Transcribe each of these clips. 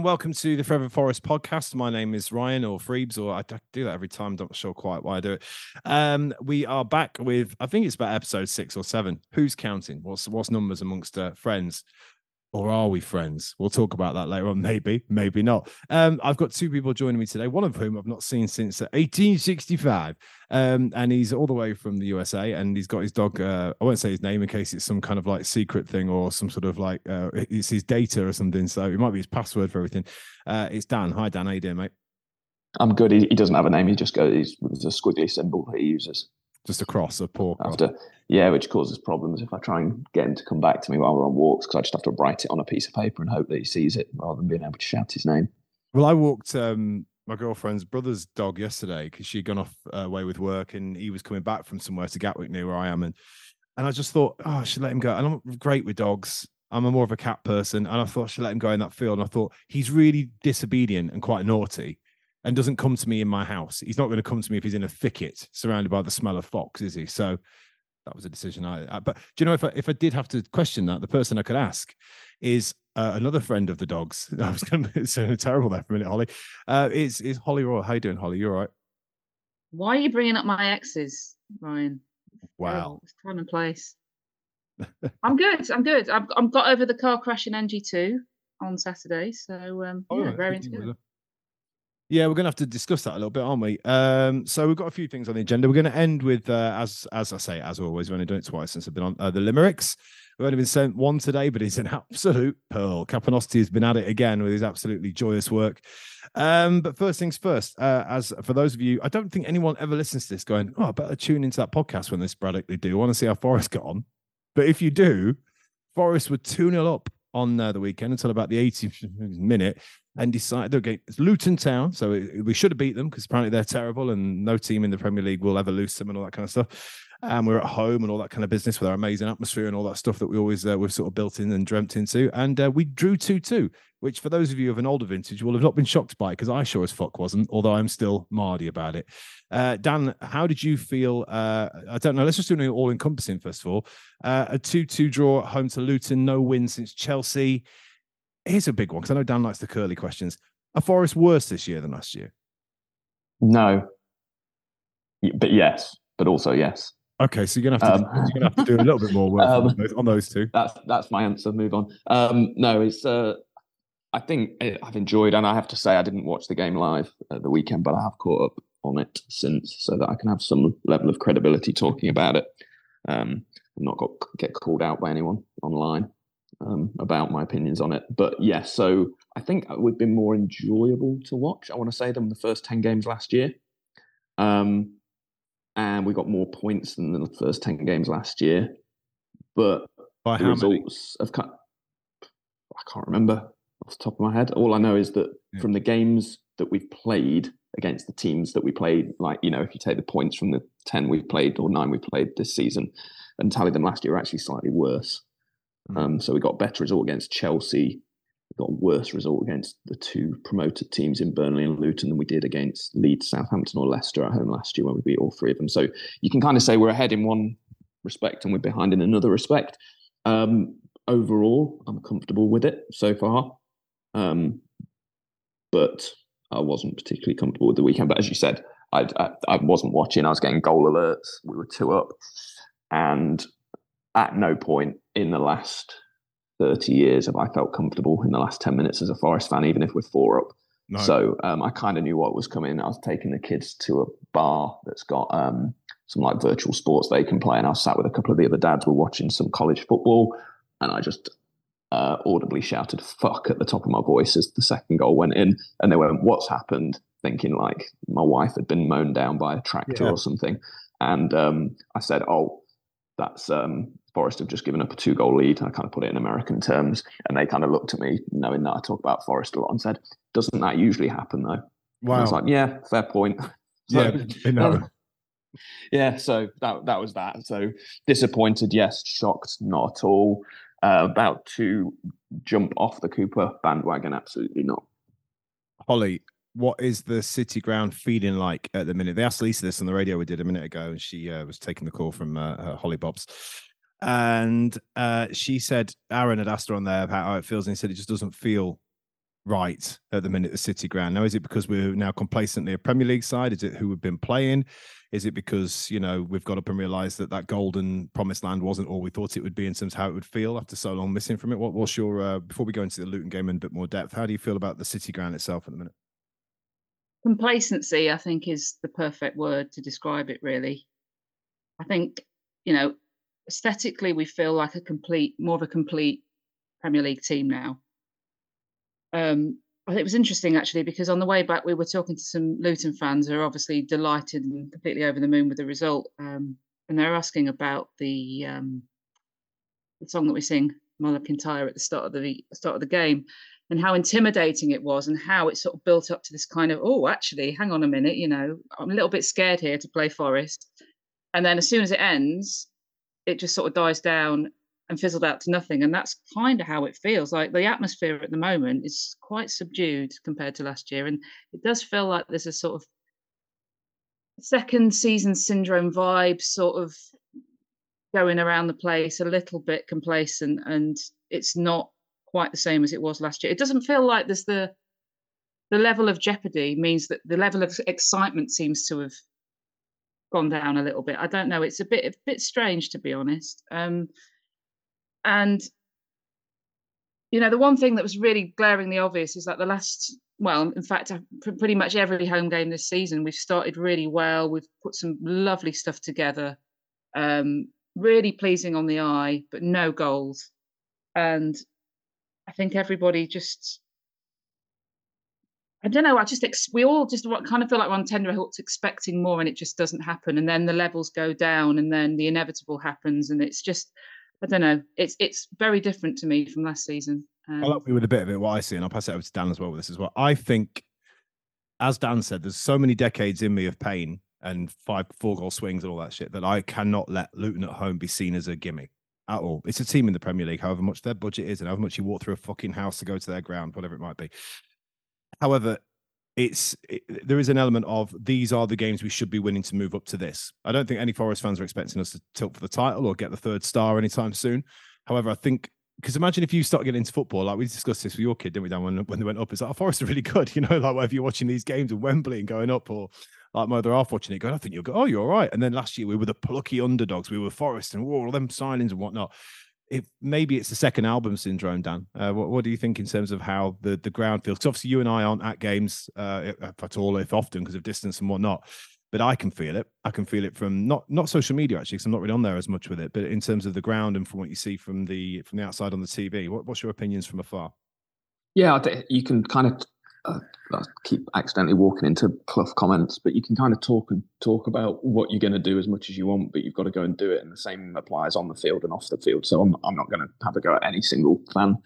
And welcome to the Forever Forest podcast. My name is Ryan or Freebs, or I do that every time. I'm not sure quite why I do it. Um, we are back with, I think it's about episode six or seven. Who's counting? What's what's numbers amongst uh, friends? Or are we friends? We'll talk about that later on. Maybe, maybe not. Um, I've got two people joining me today. One of whom I've not seen since 1865, um, and he's all the way from the USA. And he's got his dog. Uh, I won't say his name in case it's some kind of like secret thing or some sort of like uh, it's his data or something. So it might be his password for everything. Uh, it's Dan. Hi, Dan. How you doing, mate? I'm good. He, he doesn't have a name. He just goes. He's, a squiggly symbol he uses just across a poor after yeah, which causes problems if I try and get him to come back to me while we're on walks because I just have to write it on a piece of paper and hope that he sees it rather than being able to shout his name. Well, I walked um, my girlfriend's brother's dog yesterday because she'd gone off uh, away with work and he was coming back from somewhere to Gatwick near where I am, and and I just thought, oh, I should let him go. And I'm great with dogs. I'm a more of a cat person, and I thought I should let him go in that field. And I thought he's really disobedient and quite naughty and doesn't come to me in my house. He's not going to come to me if he's in a thicket surrounded by the smell of fox, is he? So that was a decision I. I but do you know if I, if I did have to question that, the person I could ask is uh, another friend of the dogs. I was going to say terrible there for a minute, Holly. Uh, is is Holly Roy? How you doing, Holly? You all right? Why are you bringing up my exes, Ryan? Wow, it's time and place. I'm good. I'm good. I've, I've got over the car crash in NG2 on Saturday, so um, oh, yeah, very into yeah, we're going to have to discuss that a little bit, aren't we? Um, so we've got a few things on the agenda. We're going to end with, uh, as as I say, as always, we've only done it twice since I've been on uh, the limericks. We've only been sent one today, but it's an absolute pearl. Capanosti has been at it again with his absolutely joyous work. Um, but first things first, uh, as for those of you, I don't think anyone ever listens to this going, oh, I better tune into that podcast when they sporadically do. I want to see how Forest got on. But if you do, Forest were 2 0 up on uh, the weekend until about the 80th minute and decided okay it's luton town so it, we should have beat them because apparently they're terrible and no team in the premier league will ever lose them and all that kind of stuff and we're at home and all that kind of business with our amazing atmosphere and all that stuff that we always uh, we've sort of built in and dreamt into and uh, we drew 2-2 which for those of you of an older vintage will have not been shocked by because i sure as fuck wasn't although i'm still mardy about it uh, dan how did you feel uh, i don't know let's just do an all encompassing first of all uh, a 2-2 draw at home to luton no win since chelsea here's a big one because I know Dan likes the curly questions. Are Forest worse this year than last year? No, but yes, but also yes. Okay, so you're gonna have to um, you're gonna have to do a little bit more work um, on, those, on, those, two. That's that's my answer. Move on. Um, no, it's uh, I think I've enjoyed, and I have to say I didn't watch the game live at the weekend, but I have caught up on it since, so that I can have some level of credibility talking about it. Um, not got get called out by anyone online um, about my opinions on it. But yes, yeah, so I think it would be more enjoyable to watch. I want to say than the first ten games last year, um, and we got more points than the first ten games last year. But By the results many? of I can't remember off the top of my head. All I know is that yeah. from the games that we've played against the teams that we played, like you know, if you take the points from the ten we've played or nine we played this season and tally them last year, are actually slightly worse. Um, so we got better result against Chelsea. Got worse result against the two promoted teams in Burnley and Luton than we did against Leeds, Southampton, or Leicester at home last year when we beat all three of them. So you can kind of say we're ahead in one respect and we're behind in another respect. Um, overall, I'm comfortable with it so far. Um, but I wasn't particularly comfortable with the weekend. But as you said, I, I, I wasn't watching. I was getting goal alerts. We were two up, and at no point in the last 30 years have I felt comfortable in the last 10 minutes as a Forest fan, even if we're four up. No. So um, I kind of knew what was coming. I was taking the kids to a bar that's got um, some like virtual sports they can play. And I sat with a couple of the other dads. We're watching some college football. And I just uh, audibly shouted fuck at the top of my voice as the second goal went in. And they went, What's happened? Thinking like my wife had been mown down by a tractor yeah. or something. And um, I said, Oh, that's um, Forest have just given up a two goal lead. I kind of put it in American terms. And they kind of looked at me, knowing that I talk about Forest a lot, and said, Doesn't that usually happen though? Wow. I was like, Yeah, fair point. so, yeah, know. yeah, so that that was that. So disappointed, yes, shocked, not at all. Uh, about to jump off the Cooper bandwagon, absolutely not. Holly, what is the city ground feeling like at the minute? They asked Lisa this on the radio we did a minute ago, and she uh, was taking the call from uh, Holly Bobs and uh, she said Aaron had asked her on there about how it feels, and he said it just doesn't feel right at the minute, the City ground. Now, is it because we're now complacently a Premier League side? Is it who we've been playing? Is it because you know we've got up and realised that that golden promised land wasn't all we thought it would be in terms of how it would feel after so long missing from it? What, what's your uh, before we go into the Luton game in a bit more depth? How do you feel about the City ground itself at the minute? Complacency, I think, is the perfect word to describe it. Really, I think you know aesthetically we feel like a complete, more of a complete Premier League team now. Um, it was interesting actually because on the way back we were talking to some Luton fans who are obviously delighted and completely over the moon with the result, um, and they're asking about the um, the song that we sing, Mull Kintyre, at the start of the start of the game, and how intimidating it was, and how it sort of built up to this kind of oh, actually, hang on a minute, you know, I'm a little bit scared here to play Forest, and then as soon as it ends, it just sort of dies down and fizzled out to nothing. And that's kind of how it feels. Like the atmosphere at the moment is quite subdued compared to last year. And it does feel like there's a sort of second season syndrome vibe sort of going around the place, a little bit complacent. And it's not quite the same as it was last year. It doesn't feel like there's the the level of jeopardy means that the level of excitement seems to have gone down a little bit. I don't know. It's a bit a bit strange to be honest. Um, and you know, the one thing that was really glaringly obvious is that the last, well, in fact, pretty much every home game this season, we've started really well. We've put some lovely stuff together, um, really pleasing on the eye, but no goals. And I think everybody just, I don't know, I just, ex- we all just kind of feel like we're on tender hooks expecting more and it just doesn't happen. And then the levels go down and then the inevitable happens. And it's just, I don't know. It's it's very different to me from last season. Um, I'll help you with a bit of it. What I see, and I'll pass it over to Dan as well with this as well. I think, as Dan said, there's so many decades in me of pain and five four goal swings and all that shit that I cannot let Luton at home be seen as a gimmick at all. It's a team in the Premier League, however much their budget is and however much you walk through a fucking house to go to their ground, whatever it might be. However, it's it, there is an element of these are the games we should be winning to move up to this. I don't think any Forest fans are expecting us to tilt for the title or get the third star anytime soon. However, I think because imagine if you start getting into football, like we discussed this with your kid, didn't we, Dan? When, when they went up, it's like, oh, Forest are really good, you know, like whether you're watching these games in Wembley and going up, or like my other half watching it, going, I think you'll go, oh, you're all right. And then last year we were the plucky underdogs, we were Forest and all them signings and whatnot it maybe it's the second album syndrome, Dan. Uh, what, what do you think in terms of how the the ground feels? Because obviously you and I aren't at games uh, at all, if often, because of distance and whatnot. But I can feel it. I can feel it from not not social media actually, because I'm not really on there as much with it. But in terms of the ground and from what you see from the from the outside on the TV, what, what's your opinions from afar? Yeah, you can kind of uh, I keep accidentally walking into Clough comments, but you can kind of talk and talk about what you're going to do as much as you want, but you've got to go and do it. And the same applies on the field and off the field. So I'm, I'm not going to have a go at any single fan,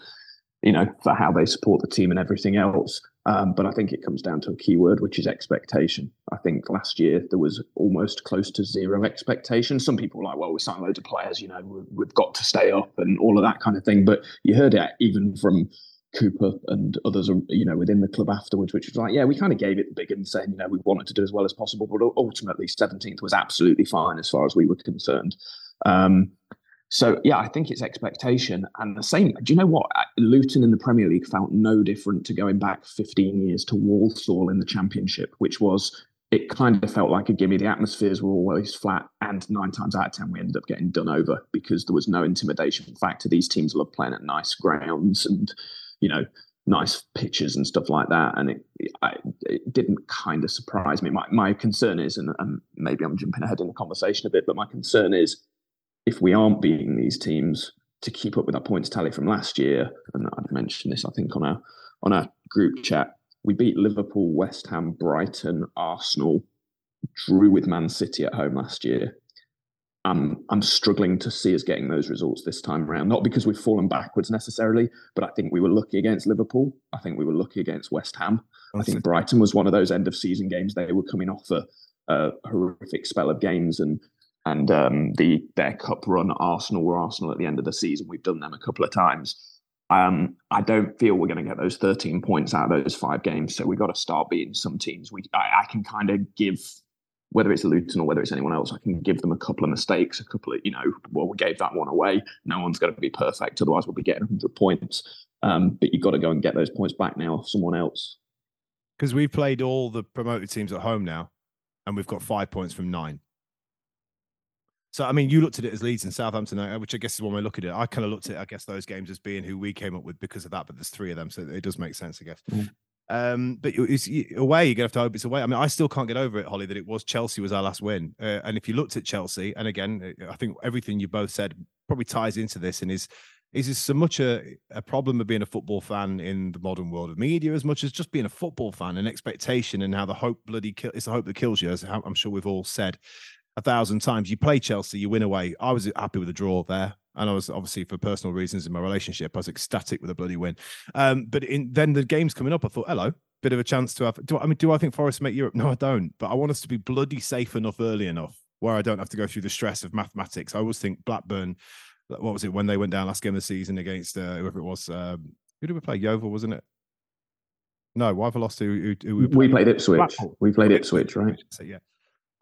you know, for how they support the team and everything else. Um, but I think it comes down to a key word, which is expectation. I think last year there was almost close to zero expectation. Some people were like, well, we signed loads of players, you know, we've got to stay up and all of that kind of thing. But you heard it even from Cooper and others, you know, within the club afterwards, which was like, yeah, we kind of gave it the big and saying, you know, we wanted to do as well as possible, but ultimately 17th was absolutely fine as far as we were concerned. Um, so yeah, I think it's expectation and the same. Do you know what? Luton in the Premier League felt no different to going back 15 years to Walsall in the Championship, which was it kind of felt like a gimme. The atmospheres were always flat, and nine times out of ten, we ended up getting done over because there was no intimidation factor. These teams love playing at nice grounds, and you know, nice pictures and stuff like that. And it, I, it didn't kind of surprise me. My, my concern is, and, and maybe I'm jumping ahead in the conversation a bit, but my concern is if we aren't beating these teams to keep up with our points tally from last year, and I've mentioned this, I think, on our on our group chat, we beat Liverpool, West Ham, Brighton, Arsenal, drew with Man City at home last year. I'm I'm struggling to see us getting those results this time around. Not because we've fallen backwards necessarily, but I think we were lucky against Liverpool. I think we were lucky against West Ham. I think Brighton was one of those end of season games. They were coming off a, a horrific spell of games and and um, the their cup run. Arsenal were Arsenal at the end of the season. We've done them a couple of times. Um, I don't feel we're going to get those 13 points out of those five games. So we've got to start beating some teams. We I, I can kind of give whether it's Luton or whether it's anyone else, I can give them a couple of mistakes, a couple of, you know, well, we gave that one away. No one's going to be perfect. Otherwise, we'll be getting 100 points. Um, but you've got to go and get those points back now off someone else. Because we've played all the promoted teams at home now, and we've got five points from nine. So I mean, you looked at it as Leeds and Southampton, uh, which I guess is one way look at it. I kind of looked at, I guess, those games as being who we came up with because of that. But there's three of them, so it does make sense, I guess. Mm. Um, but it's away. You're gonna have to hope it's away. I mean, I still can't get over it, Holly, that it was Chelsea was our last win. Uh, and if you looked at Chelsea, and again, uh, I think everything you both said probably ties into this, and is is this so much a, a problem of being a football fan in the modern world of media as much as just being a football fan and expectation and how the hope bloody kill, it's the hope that kills you as i'm sure we've all said a thousand times. You play Chelsea, you win away. I was happy with the draw there. And I was obviously for personal reasons in my relationship, I was ecstatic with a bloody win. Um, but in, then the game's coming up. I thought, hello, bit of a chance to have. Do I mean, do I think Forest make Europe? No, I don't. But I want us to be bloody safe enough early enough where I don't have to go through the stress of mathematics. I always think Blackburn. What was it when they went down last game of the season against uh, whoever it was? Um, who did we play? Yeovil, wasn't it? No, why have I lost? Who, who, who we, played? we played Ipswich. Blackpool. We played Ipswich, right? So, yeah.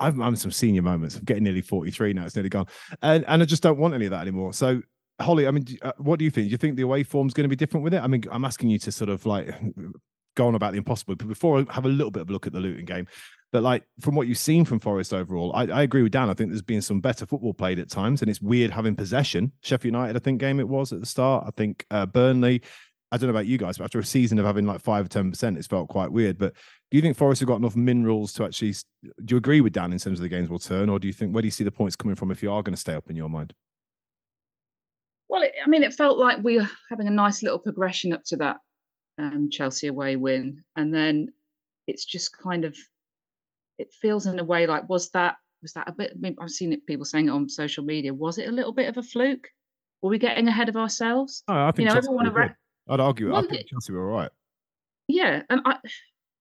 I'm, I'm some senior moments. I'm getting nearly 43 now. It's nearly gone. And, and I just don't want any of that anymore. So, Holly, I mean, uh, what do you think? Do you think the away form's going to be different with it? I mean, I'm asking you to sort of like go on about the impossible, but before I have a little bit of a look at the Luton game, but like from what you've seen from Forest overall, I, I, agree with Dan. I think there's been some better football played at times, and it's weird having possession. Sheffield United, I think, game it was at the start. I think uh, Burnley. I don't know about you guys, but after a season of having like five or ten percent, it's felt quite weird. But do you think Forest have got enough minerals to actually? Do you agree with Dan in terms of the games will turn, or do you think where do you see the points coming from if you are going to stay up in your mind? Well, it, I mean, it felt like we were having a nice little progression up to that um, Chelsea away win, and then it's just kind of it feels in a way like was that was that a bit? I mean, I've seen it, people saying it on social media. Was it a little bit of a fluke? Were we getting ahead of ourselves? Oh, I think you know, everyone. I'd argue. Well, I think Chelsea were all right. Yeah, and I,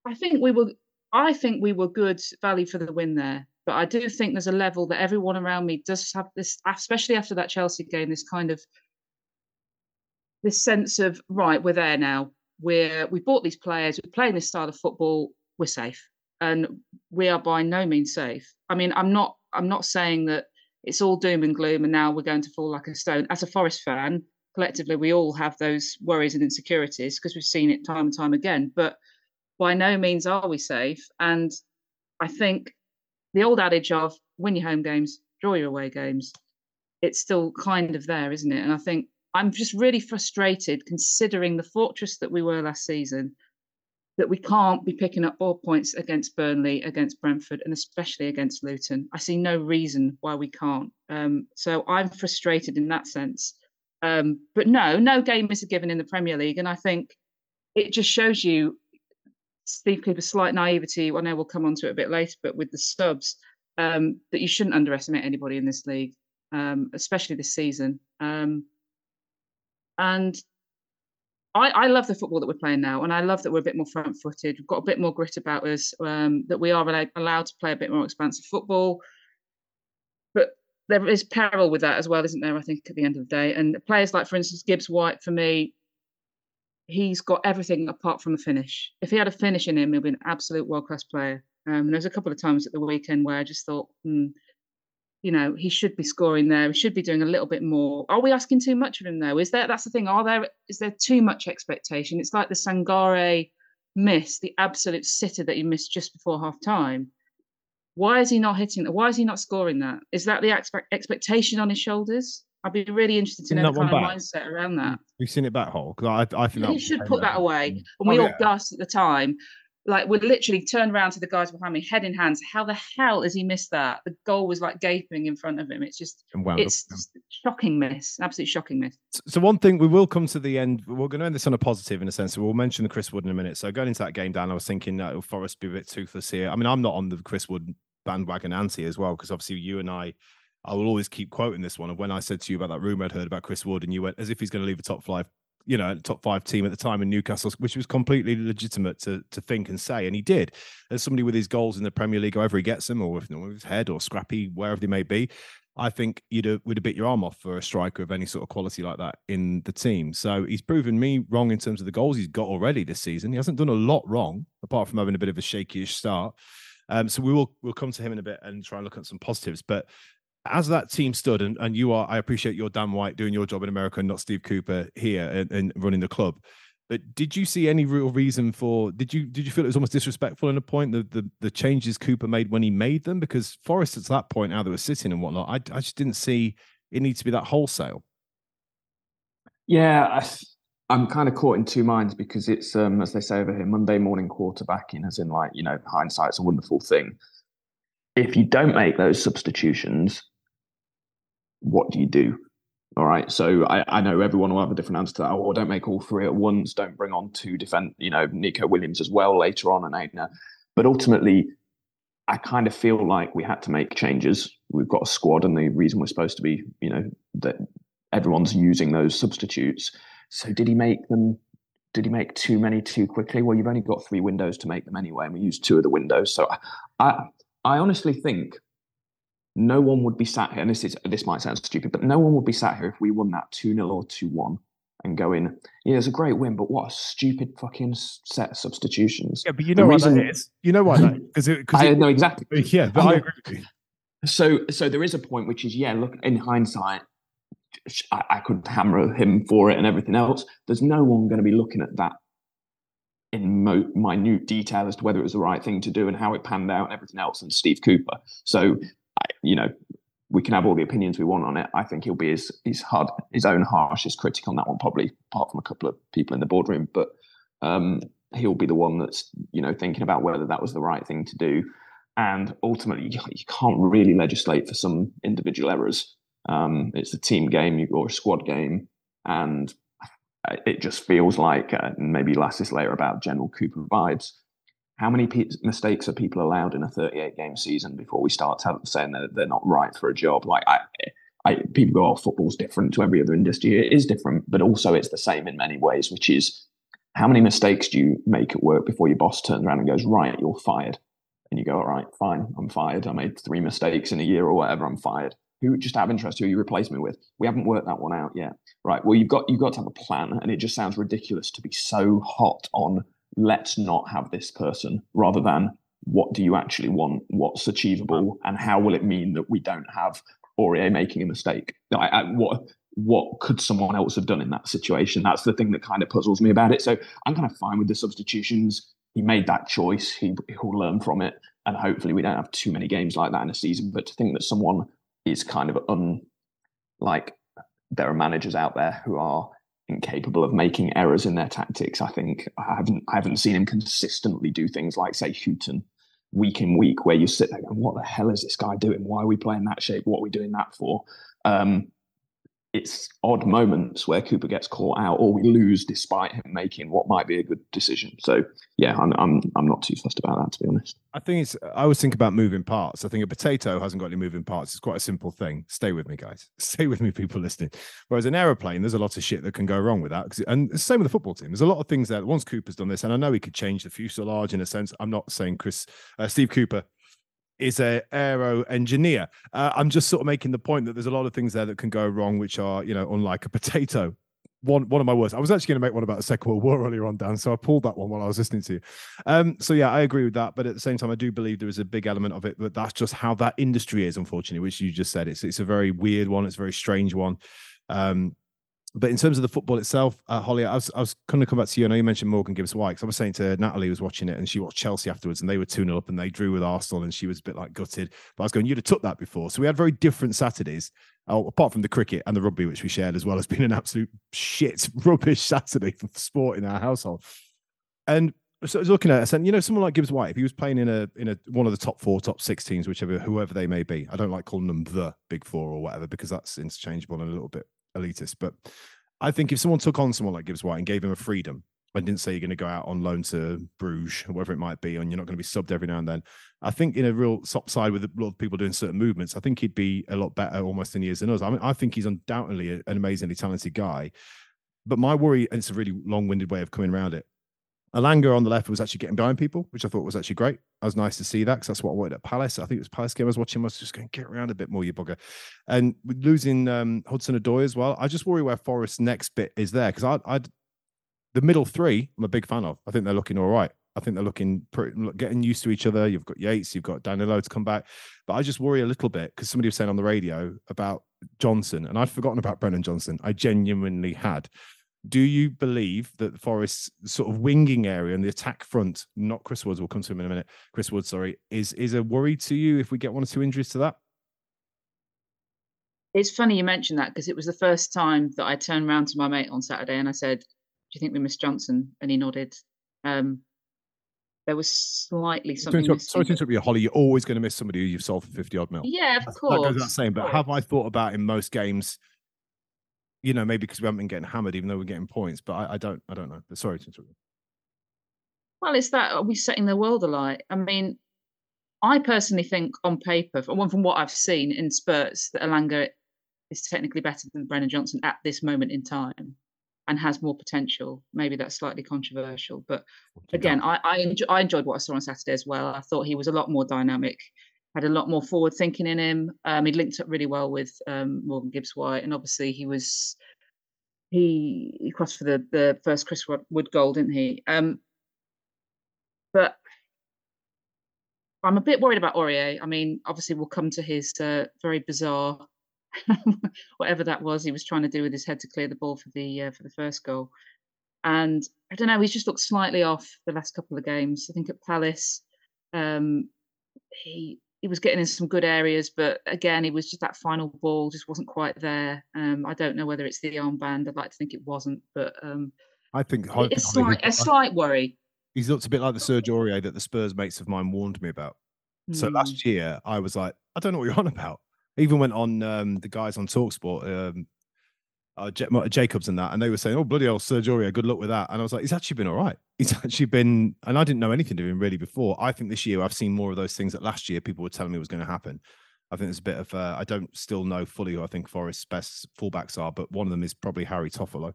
I think we were. I think we were good value for the win there. But I do think there's a level that everyone around me does have this, especially after that Chelsea game, this kind of this sense of right, we're there now. We're we bought these players. We're playing this style of football. We're safe, and we are by no means safe. I mean, I'm not. I'm not saying that it's all doom and gloom, and now we're going to fall like a stone. As a Forest fan, collectively we all have those worries and insecurities because we've seen it time and time again but by no means are we safe and i think the old adage of win your home games draw your away games it's still kind of there isn't it and i think i'm just really frustrated considering the fortress that we were last season that we can't be picking up ball points against Burnley, against Brentford, and especially against Luton. I see no reason why we can't. Um, so I'm frustrated in that sense. Um, but no, no game is a given in the Premier League, and I think it just shows you Steve Cooper's slight naivety. I know we'll come on to it a bit later, but with the subs, um, that you shouldn't underestimate anybody in this league, um, especially this season. Um, and I, I, love the football that we're playing now, and I love that we're a bit more front-footed. We've got a bit more grit about us. Um, that we are allowed to play a bit more expansive football. There is peril with that as well, isn't there? I think at the end of the day, and players like, for instance, Gibbs White, for me, he's got everything apart from a finish. If he had a finish in him, he'd be an absolute world class player. Um, and there's a couple of times at the weekend where I just thought, hmm, you know, he should be scoring there. He should be doing a little bit more. Are we asking too much of him though? Is there? That's the thing. Are there? Is there too much expectation? It's like the Sangare miss, the absolute sitter that he missed just before half time. Why is he not hitting that? Why is he not scoring that? Is that the expectation on his shoulders? I'd be really interested to know the kind of mindset around that. We've seen it back hole because I, I think he should put that away. Mm. And we oh, all yeah. gasped at the time. Like we literally turned around to the guys behind me, head in hands. How the hell has he missed that? The goal was like gaping in front of him. It's just, it's just shocking miss, absolute shocking miss. So one thing we will come to the end. We're going to end this on a positive in a sense. we'll mention the Chris Wood in a minute. So going into that game, Dan, I was thinking that uh, Forest be a bit toothless here. I mean, I'm not on the Chris Wood bandwagon anti as well because obviously you and I I will always keep quoting this one of when I said to you about that rumor I'd heard about Chris Wood, and you went as if he's going to leave the top five, you know, top five team at the time in Newcastle, which was completely legitimate to to think and say, and he did. As somebody with his goals in the Premier League, however he gets them, or with, with his head or scrappy, wherever they may be, I think you'd have, would have bit your arm off for a striker of any sort of quality like that in the team. So he's proven me wrong in terms of the goals he's got already this season. He hasn't done a lot wrong, apart from having a bit of a shakyish start. Um, so we will we'll come to him in a bit and try and look at some positives. But as that team stood, and, and you are, I appreciate your Dan White doing your job in America and not Steve Cooper here and, and running the club. But did you see any real reason for? Did you did you feel it was almost disrespectful in a point the the, the changes Cooper made when he made them? Because Forest at that point, now they were sitting and whatnot, I I just didn't see it needs to be that wholesale. Yeah, I, am kind of caught in two minds because it's um, as they say over here, Monday morning quarterbacking, as in like you know hindsight's a wonderful thing. If you don't make those substitutions, what do you do? All right. So I, I know everyone will have a different answer to that. Oh, don't make all three at once. Don't bring on two defend, you know, Nico Williams as well later on and Aina. But ultimately, I kind of feel like we had to make changes. We've got a squad, and the reason we're supposed to be, you know, that everyone's using those substitutes. So did he make them? Did he make too many too quickly? Well, you've only got three windows to make them anyway, and we used two of the windows. So I, I, I honestly think no one would be sat here, and this is this might sound stupid, but no one would be sat here if we won that 2 0 or 2 1 and going, yeah, it's a great win, but what a stupid fucking set of substitutions. Yeah, but you know the what reason, that is. You know why that because I know exactly. Yeah, but I, I agree with you. So, so there is a point which is, yeah, look, in hindsight, I, I could hammer him for it and everything else. There's no one going to be looking at that in mo- minute detail as to whether it was the right thing to do and how it panned out and everything else and Steve Cooper. So you know, we can have all the opinions we want on it. I think he'll be his his hard his own harshest critic on that one, probably apart from a couple of people in the boardroom. But um, he'll be the one that's you know thinking about whether that was the right thing to do. And ultimately, you, can't really legislate for some individual errors. Um, it's a team game or a squad game, and it just feels like uh, maybe Lasses later about General Cooper vibes how many mistakes are people allowed in a 38 game season before we start tell- saying that they're not right for a job? Like, I, I, people go, "Oh, football's different to every other industry." It is different, but also it's the same in many ways. Which is, how many mistakes do you make at work before your boss turns around and goes, "Right, you're fired," and you go, "All right, fine, I'm fired. I made three mistakes in a year or whatever. I'm fired." Who just have interest? Who you replace me with? We haven't worked that one out yet. Right. Well, you've got you've got to have a plan, and it just sounds ridiculous to be so hot on let's not have this person rather than what do you actually want? What's achievable? And how will it mean that we don't have Aurier making a mistake? I, I, what what could someone else have done in that situation? That's the thing that kind of puzzles me about it. So i'm kind of fine with the substitutions. He made that choice. He, he'll learn from it. And hopefully we don't have too many games like that in a season. But to think that someone is kind of un like there are managers out there who are incapable of making errors in their tactics. I think I haven't I haven't seen him consistently do things like say Hughton week in week where you sit there going, what the hell is this guy doing? Why are we playing that shape? What are we doing that for? Um, it's odd moments where Cooper gets caught out or we lose despite him making what might be a good decision. So yeah, I'm I'm I'm not too fussed about that to be honest. I think it's I always think about moving parts. I think a potato hasn't got any moving parts. It's quite a simple thing. Stay with me, guys. Stay with me, people listening. Whereas an aeroplane, there's a lot of shit that can go wrong with that. And the same with the football team. There's a lot of things that once Cooper's done this, and I know he could change the fuselage in a sense. I'm not saying Chris uh, Steve Cooper is a aero engineer. Uh, I'm just sort of making the point that there's a lot of things there that can go wrong, which are, you know, unlike a potato. One one of my words. I was actually going to make one about the Second World War earlier on, Dan. So I pulled that one while I was listening to you. Um, so yeah, I agree with that. But at the same time, I do believe there is a big element of it. But that's just how that industry is, unfortunately, which you just said. It's it's a very weird one. It's a very strange one. Um, but in terms of the football itself, uh, Holly, I was I was going to come back to you. I know you mentioned Morgan Gibbs White. I was saying to Natalie was watching it and she watched Chelsea afterwards, and they were 2 0 up and they drew with Arsenal, and she was a bit like gutted. But I was going, you'd have took that before. So we had very different Saturdays, oh, apart from the cricket and the rugby, which we shared as well, has been an absolute shit, rubbish Saturday for sport in our household. And so I was looking at it, I said, you know, someone like Gibbs White, if he was playing in a in a one of the top four, top six teams, whichever whoever they may be, I don't like calling them the big four or whatever because that's interchangeable and a little bit elitist. But I think if someone took on someone like Gibbs White and gave him a freedom and didn't say you're going to go out on loan to Bruges or whatever it might be, and you're not going to be subbed every now and then, I think in a real top side with a lot of people doing certain movements, I think he'd be a lot better almost he is than us. I mean, I think he's undoubtedly an amazingly talented guy. But my worry, and it's a really long winded way of coming around it, Elanga on the left was actually getting behind people, which I thought was actually great. I was nice to see that because that's what I wanted at Palace. I think it was Palace game I was watching. I was just going get around a bit more, you bugger. And losing um, Hudson Odoi as well, I just worry where Forest's next bit is there because I, I'd the middle three, I'm a big fan of. I think they're looking all right. I think they're looking pretty, getting used to each other. You've got Yates, you've got Danilo to come back, but I just worry a little bit because somebody was saying on the radio about Johnson, and I'd forgotten about Brennan Johnson. I genuinely had. Do you believe that Forest's sort of winging area and the attack front, not Chris Woods, we'll come to him in a minute. Chris Woods, sorry, is is a worry to you if we get one or two injuries to that? It's funny you mentioned that because it was the first time that I turned around to my mate on Saturday and I said, "Do you think we missed Johnson?" And he nodded. Um, there was slightly something. To sorry to interrupt you, Holly. You're always going to miss somebody who you've sold for fifty odd mil. Yeah, of course. That goes without saying. But have I thought about in most games? You know, maybe because we haven't been getting hammered, even though we're getting points. But I, I don't, I don't know. Sorry to interrupt. Well, it's that are we setting the world alight? I mean, I personally think on paper, from, from what I've seen in spurts, that Elanga is technically better than Brennan Johnson at this moment in time and has more potential. Maybe that's slightly controversial, but again, I I, enjoy, I, enjoyed what I saw on Saturday as well. I thought he was a lot more dynamic, had a lot more forward thinking in him. Um, he linked up really well with um, Morgan Gibbs White, and obviously he was he, he crossed for the the first Chris Wood goal, didn't he? Um, but I'm a bit worried about Aurier. I mean, obviously we'll come to his uh, very bizarre whatever that was he was trying to do with his head to clear the ball for the uh, for the first goal. And I don't know, he's just looked slightly off the last couple of games. I think at Palace, um, he he was getting in some good areas, but again, it was just that final ball just wasn't quite there. Um, I don't know whether it's the armband. I'd like to think it wasn't, but um, I think it's slight, a slight worry. He's looked a bit like the Serge Aurier that the Spurs mates of mine warned me about. Mm. So last hmm. year, I was like, I don't know what you're on about. I even went on um, the guys on Talksport, um, uh, Jacobs and that, and they were saying, "Oh bloody hell, Serge Aurier, good luck with that." And I was like, "He's actually been all right. He's actually been," and I didn't know anything to him really before. I think this year I've seen more of those things that last year people were telling me was going to happen. I think there's a bit of uh, I don't still know fully who I think Forest's best fullbacks are, but one of them is probably Harry Toffolo.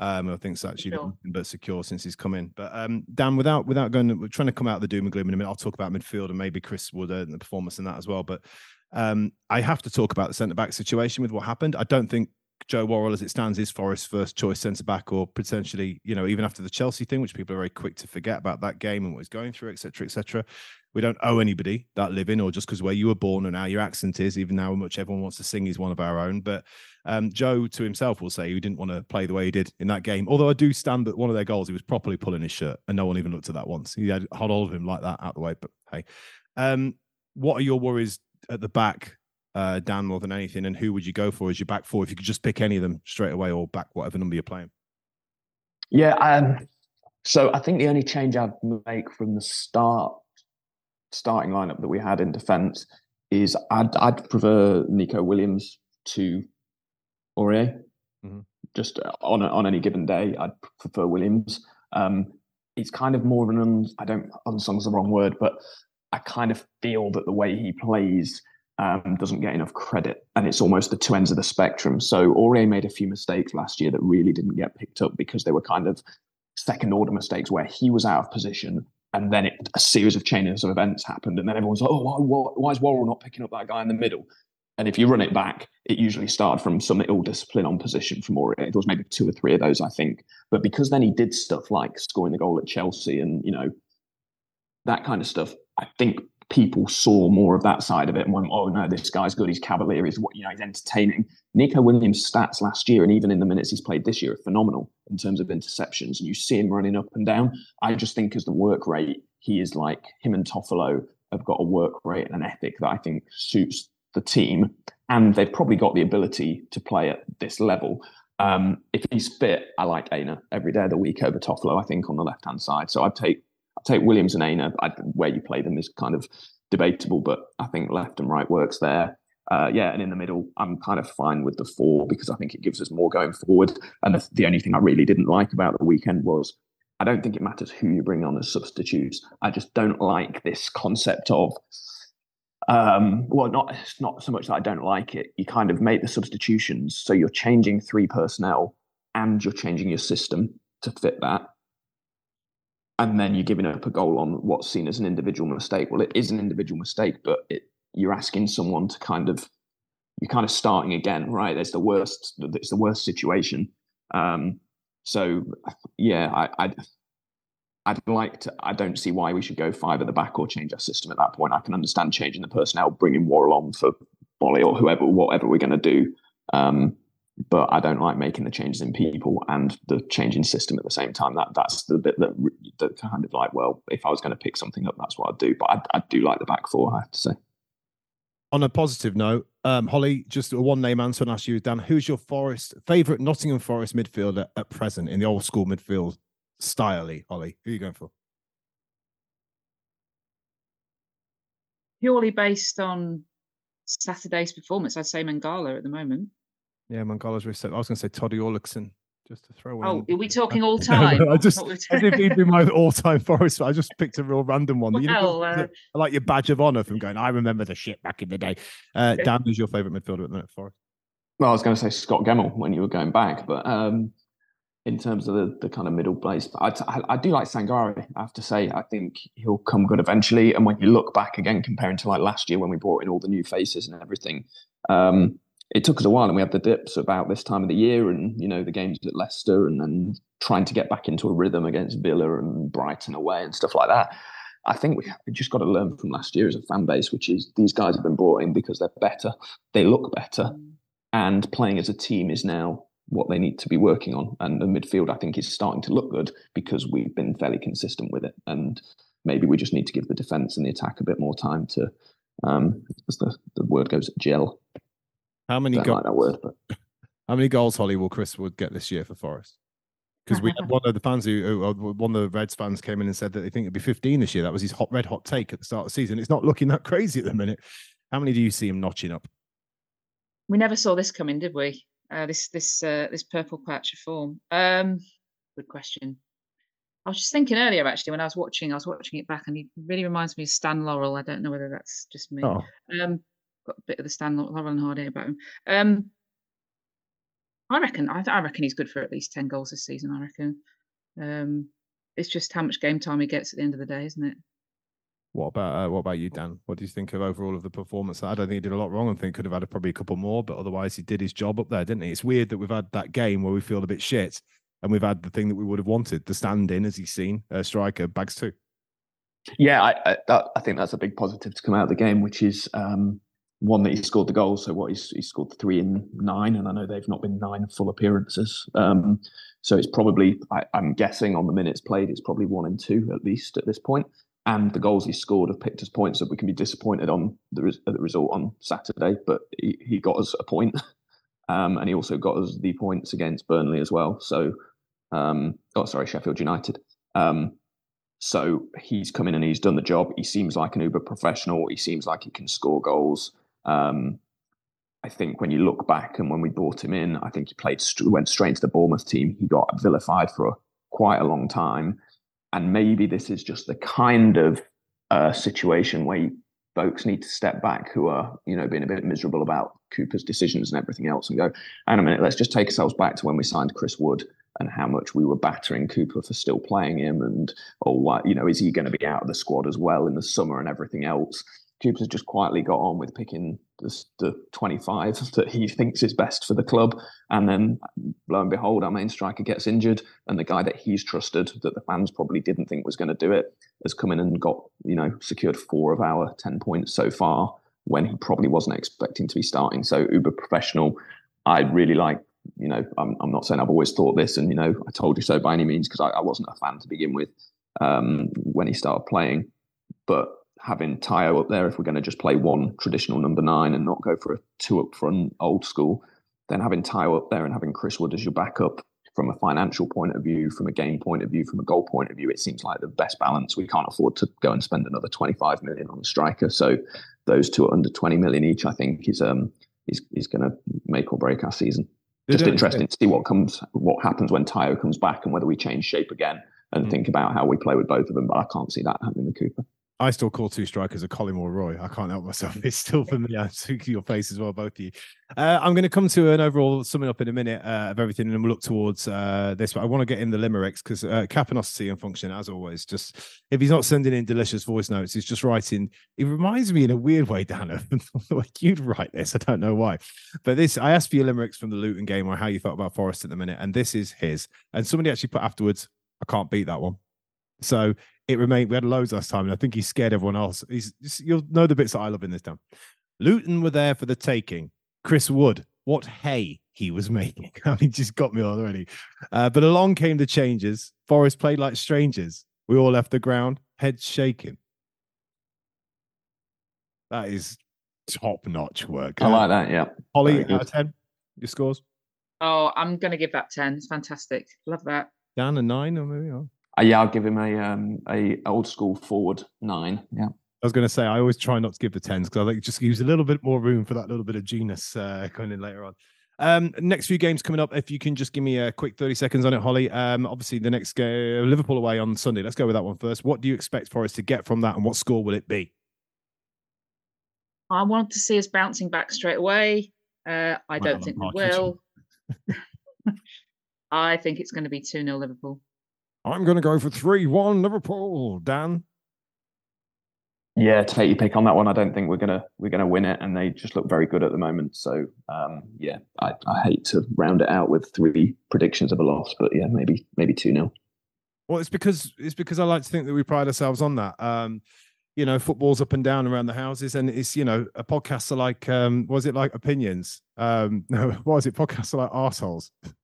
Um, I think it's actually sure. but secure since he's come in. But um, Dan, without without going, we're trying to come out of the doom and gloom in a minute. I'll talk about midfield and maybe Chris Wood and the performance in that as well. But um, I have to talk about the centre back situation with what happened. I don't think Joe Worrall, as it stands, is Forest's first choice centre back, or potentially, you know, even after the Chelsea thing, which people are very quick to forget about that game and what he's going through, etc., etc. We don't owe anybody that living, or just because where you were born and how your accent is, even now much everyone wants to sing, he's one of our own. But um, Joe, to himself, will say he didn't want to play the way he did in that game. Although I do stand that one of their goals, he was properly pulling his shirt, and no one even looked at that once. He had all of him like that out the way. But hey, um, what are your worries at the back uh, Dan more than anything? And who would you go for as your back four if you could just pick any of them straight away or back whatever number you're playing? Yeah, um, so I think the only change I'd make from the start starting lineup that we had in defence is I'd I'd prefer Nico Williams to Aurier. Mm-hmm. Just on on any given day, I'd prefer Williams. Um, it's kind of more of an un, I don't unsung's the wrong word, but I kind of feel that the way he plays um, doesn't get enough credit, and it's almost the two ends of the spectrum. So Aurier made a few mistakes last year that really didn't get picked up because they were kind of second order mistakes where he was out of position, and then it, a series of chains of events happened, and then everyone's like, "Oh, why, why is Worrall not picking up that guy in the middle?" And if you run it back, it usually started from some ill discipline on position from Aurier. There was maybe two or three of those, I think. But because then he did stuff like scoring the goal at Chelsea and you know that kind of stuff, I think people saw more of that side of it and went, oh no, this guy's good. He's cavalier. He's what you know. He's entertaining. Nico Williams' stats last year and even in the minutes he's played this year are phenomenal in terms of interceptions. And you see him running up and down. I just think as the work rate, he is like him and Toffolo have got a work rate and an ethic that I think suits the team. And they've probably got the ability to play at this level. Um, if he's fit, I like Aina every day of the week over Toffolo, I think, on the left hand side. So I'd take take Williams and Aina. I, where you play them is kind of debatable, but I think left and right works there. Uh, yeah, and in the middle, I'm kind of fine with the four because I think it gives us more going forward. And the, the only thing I really didn't like about the weekend was I don't think it matters who you bring on as substitutes. I just don't like this concept of um, well, not it's not so much that I don't like it. You kind of make the substitutions, so you're changing three personnel and you're changing your system to fit that and then you're giving up a goal on what's seen as an individual mistake. Well, it is an individual mistake, but it, you're asking someone to kind of you're kind of starting again, right? It's the worst. It's the worst situation. Um, so yeah, I, I I'd like to. I don't see why we should go five at the back or change our system at that point. I can understand changing the personnel, bringing Worrall on for Boly or whoever, whatever we're going to do. Um, but I don't like making the changes in people and the changing system at the same time. That that's the bit that, that kind of like, well, if I was going to pick something up, that's what I'd do. But I, I do like the back four. I have to say. On a positive note, um, Holly, just a one name answer and ask you, Dan, who's your Forest favourite Nottingham Forest midfielder at present in the old school midfield style? Holly, who are you going for? Purely based on Saturday's performance, I'd say Mangala at the moment. Yeah, Mangala's reset. I was going to say Toddy Orlygsson just to throw. Oh, in. are we talking all time? I just I did he'd be my all-time Forest. I just picked a real random one. Well, you know, uh, I like your badge of honor from going. I remember the shit back in the day. Uh, Dan, who's your favorite midfielder at the minute, Forest? Well, I was going to say Scott Gemmill when you were going back, but um, in terms of the, the kind of middle place, I, I, I do like Sangare. I have to say, I think he'll come good eventually. And when you look back again, comparing to like last year when we brought in all the new faces and everything. Um, it took us a while and we had the dips about this time of the year and you know the games at Leicester and then trying to get back into a rhythm against Villa and Brighton away and stuff like that. I think we, we just got to learn from last year as a fan base, which is these guys have been brought in because they're better, they look better, and playing as a team is now what they need to be working on. And the midfield, I think, is starting to look good because we've been fairly consistent with it. And maybe we just need to give the defence and the attack a bit more time to, um, as the, the word goes, gel. How many goals? Like that word, but how many goals Holly will Chris Wood get this year for Forest? Because we had one of the fans who, who, uh, one of the Reds fans came in and said that they think it'd be 15 this year. That was his hot red hot take at the start of the season. It's not looking that crazy at the minute. How many do you see him notching up? We never saw this coming, did we? Uh, this this uh, this purple patch of form. Um, good question. I was just thinking earlier, actually, when I was watching, I was watching it back, and he really reminds me of Stan Laurel. I don't know whether that's just me. Oh. Um, got a bit of the Stan Laurel and Hardy about him. Um, I reckon. I, I, reckon he's good for at least ten goals this season. I reckon. Um, it's just how much game time he gets at the end of the day, isn't it? What about uh, what about you, Dan? What do you think of overall of the performance? I don't think he did a lot wrong. I think could have had a, probably a couple more, but otherwise he did his job up there, didn't he? It's weird that we've had that game where we feel a bit shit, and we've had the thing that we would have wanted, the stand in, as he's seen, uh, striker bags too. Yeah, I, I, that, I think that's a big positive to come out of the game, which is um, one that he scored the goal. So what he's he scored three in nine, and I know they've not been nine full appearances. Um, so it's probably I, am guessing on the minutes played, it's probably one and two at least at this point. And the goals he scored have picked us points that we can be disappointed on the, the result on Saturday, but he, he got us a point. Um, and he also got us the points against Burnley as well. So, um, oh, sorry, Sheffield United. Um, so he's come in and he's done the job. He seems like an uber professional. He seems like he can score goals. Um, I think when you look back and when we brought him in, I think he played went straight into the Bournemouth team. He got vilified for a, quite a long time, and maybe this is just the kind of uh, situation where folks need to step back who are you know being a bit miserable about Cooper's decisions and everything else, and go, hang a minute, let's just take ourselves back to when we signed Chris Wood and how much we were battering Cooper for still playing him, and or what you know is he going to be out of the squad as well in the summer and everything else. Cooper's just quietly got on with picking the, the 25 that he thinks is best for the club. And then, lo and behold, our main striker gets injured. And the guy that he's trusted, that the fans probably didn't think was going to do it, has come in and got, you know, secured four of our 10 points so far when he probably wasn't expecting to be starting. So, uber professional. I really like, you know, I'm, I'm not saying I've always thought this and, you know, I told you so by any means because I, I wasn't a fan to begin with um, when he started playing. But having Taiwo up there, if we're going to just play one traditional number nine and not go for a two up front old school, then having Taiwo up there and having Chris Wood as your backup from a financial point of view, from a game point of view, from a goal point of view, it seems like the best balance. We can't afford to go and spend another 25 million on a striker. So those two are under 20 million each, I think, is um is, is going to make or break our season. Just interesting to see what comes, what happens when Taiwo comes back, and whether we change shape again and mm. think about how we play with both of them. But I can't see that happening with Cooper. I still call two strikers a Collymore Roy. I can't help myself. It's still for me. I'm your face as well, both of you. Uh, I'm going to come to an overall summing up in a minute uh, of everything, and we'll look towards uh, this. But I want to get in the limericks because uh, capanosity and function, as always, just if he's not sending in delicious voice notes, he's just writing. It reminds me in a weird way, Dan, of like you'd write this. I don't know why, but this I asked for your limericks from the Luton game or how you felt about Forest at the minute, and this is his. And somebody actually put afterwards, I can't beat that one. So it remained. We had loads last time, and I think he scared everyone else. He's you'll know the bits that I love in this town. Luton were there for the taking. Chris Wood, what hay he was making. I mean, just got me already. Uh, but along came the changes. Forest played like strangers. We all left the ground, heads shaking. That is top notch work. I like that. Yeah. Holly, out of 10, your scores? Oh, I'm going to give that 10. It's fantastic. Love that. Dan, a nine or maybe? Oh. Uh, yeah, I'll give him a um a old school forward nine. Yeah. I was going to say I always try not to give the tens because I like just use a little bit more room for that little bit of genius uh, coming in later on. Um, next few games coming up. If you can just give me a quick 30 seconds on it, Holly. Um, obviously, the next game, Liverpool away on Sunday. Let's go with that one first. What do you expect for us to get from that and what score will it be? I want to see us bouncing back straight away. Uh, I don't think we will. I think it's going to be 2 0 Liverpool. I'm going to go for 3 1 Liverpool. Dan? Yeah, take your pick on that one. I don't think we're gonna we're gonna win it, and they just look very good at the moment. So um, yeah, I, I hate to round it out with three predictions of a loss, but yeah, maybe maybe two 0 Well, it's because it's because I like to think that we pride ourselves on that. Um, you know, football's up and down around the houses, and it's you know, a podcasts are like um, was it like opinions? Um, no, what was it? Podcasts are like assholes.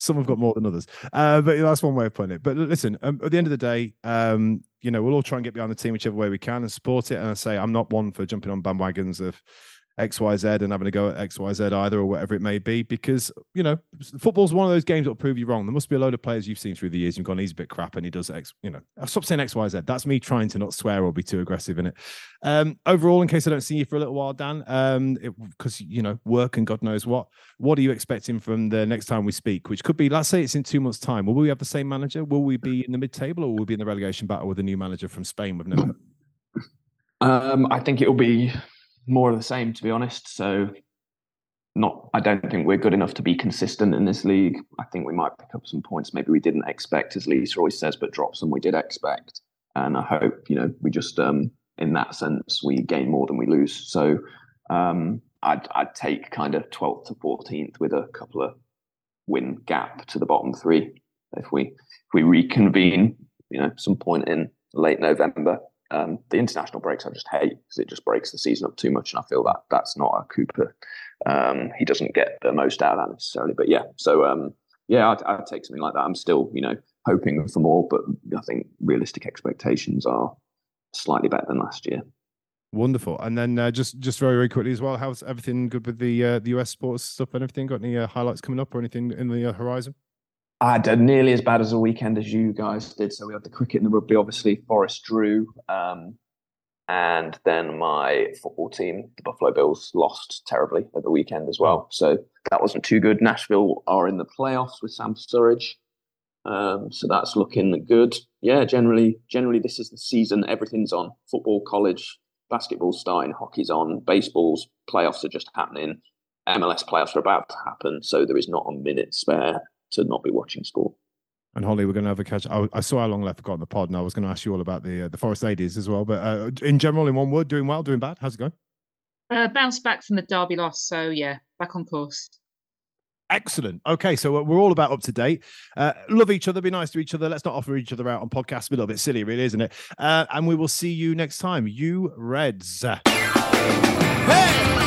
Some have got more than others, uh, but that's one way of putting it. But listen, um, at the end of the day, um, you know, we'll all try and get behind the team whichever way we can and support it. And I say, I'm not one for jumping on bandwagons of XYZ and having to go at XYZ either or whatever it may be, because, you know, football's one of those games that will prove you wrong. There must be a load of players you've seen through the years and gone, he's a bit crap and he does X, you know, I'll stop saying XYZ. That's me trying to not swear or be too aggressive in it. Um, overall, in case I don't see you for a little while, Dan, um, because, you know, work and God knows what, what are you expecting from the next time we speak, which could be, let's say it's in two months' time. Will we have the same manager? Will we be in the mid table or will we be in the relegation battle with a new manager from Spain? with no? Um, I think it'll be more of the same, to be honest. So, not. I don't think we're good enough to be consistent in this league. I think we might pick up some points maybe we didn't expect, as Lisa always says, but drop some we did expect. And I hope you know we just, um, in that sense, we gain more than we lose. So, um, I'd I'd take kind of twelfth to fourteenth with a couple of win gap to the bottom three. If we if we reconvene, you know, some point in late November, um, the international breaks I just hate because it just breaks the season up too much, and I feel that that's not a Cooper. Um, he doesn't get the most out of that necessarily, but yeah. So um, yeah, I'd, I'd, take something like that. I'm still, you know, hoping for more, but I think realistic expectations are slightly better than last year. Wonderful. And then uh, just just very very quickly as well, how's everything good with the uh, the US sports stuff and everything? Got any uh, highlights coming up or anything in the uh, horizon? I had nearly as bad as a weekend as you guys did. So we had the cricket and the rugby, obviously. Forest drew. Um, and then my football team, the Buffalo Bills, lost terribly at the weekend as well. So that wasn't too good. Nashville are in the playoffs with Sam Surridge. Um, so that's looking good. Yeah, generally, generally this is the season. Everything's on. Football, college, basketball starting, hockey's on, baseball's playoffs are just happening. MLS playoffs are about to happen, so there is not a minute spare to not be watching sport. And Holly, we're going to have a catch. I, I saw how long left got on the pod, and I was going to ask you all about the uh, the Forest ladies as well. But uh, in general, in one word, doing well, doing bad. How's it going? Uh, bounced back from the Derby loss, so yeah, back on course. Excellent. Okay, so uh, we're all about up to date. Uh, love each other, be nice to each other. Let's not offer each other out on podcasts. A little bit silly, really, isn't it? Uh, and we will see you next time. You Reds. Hey!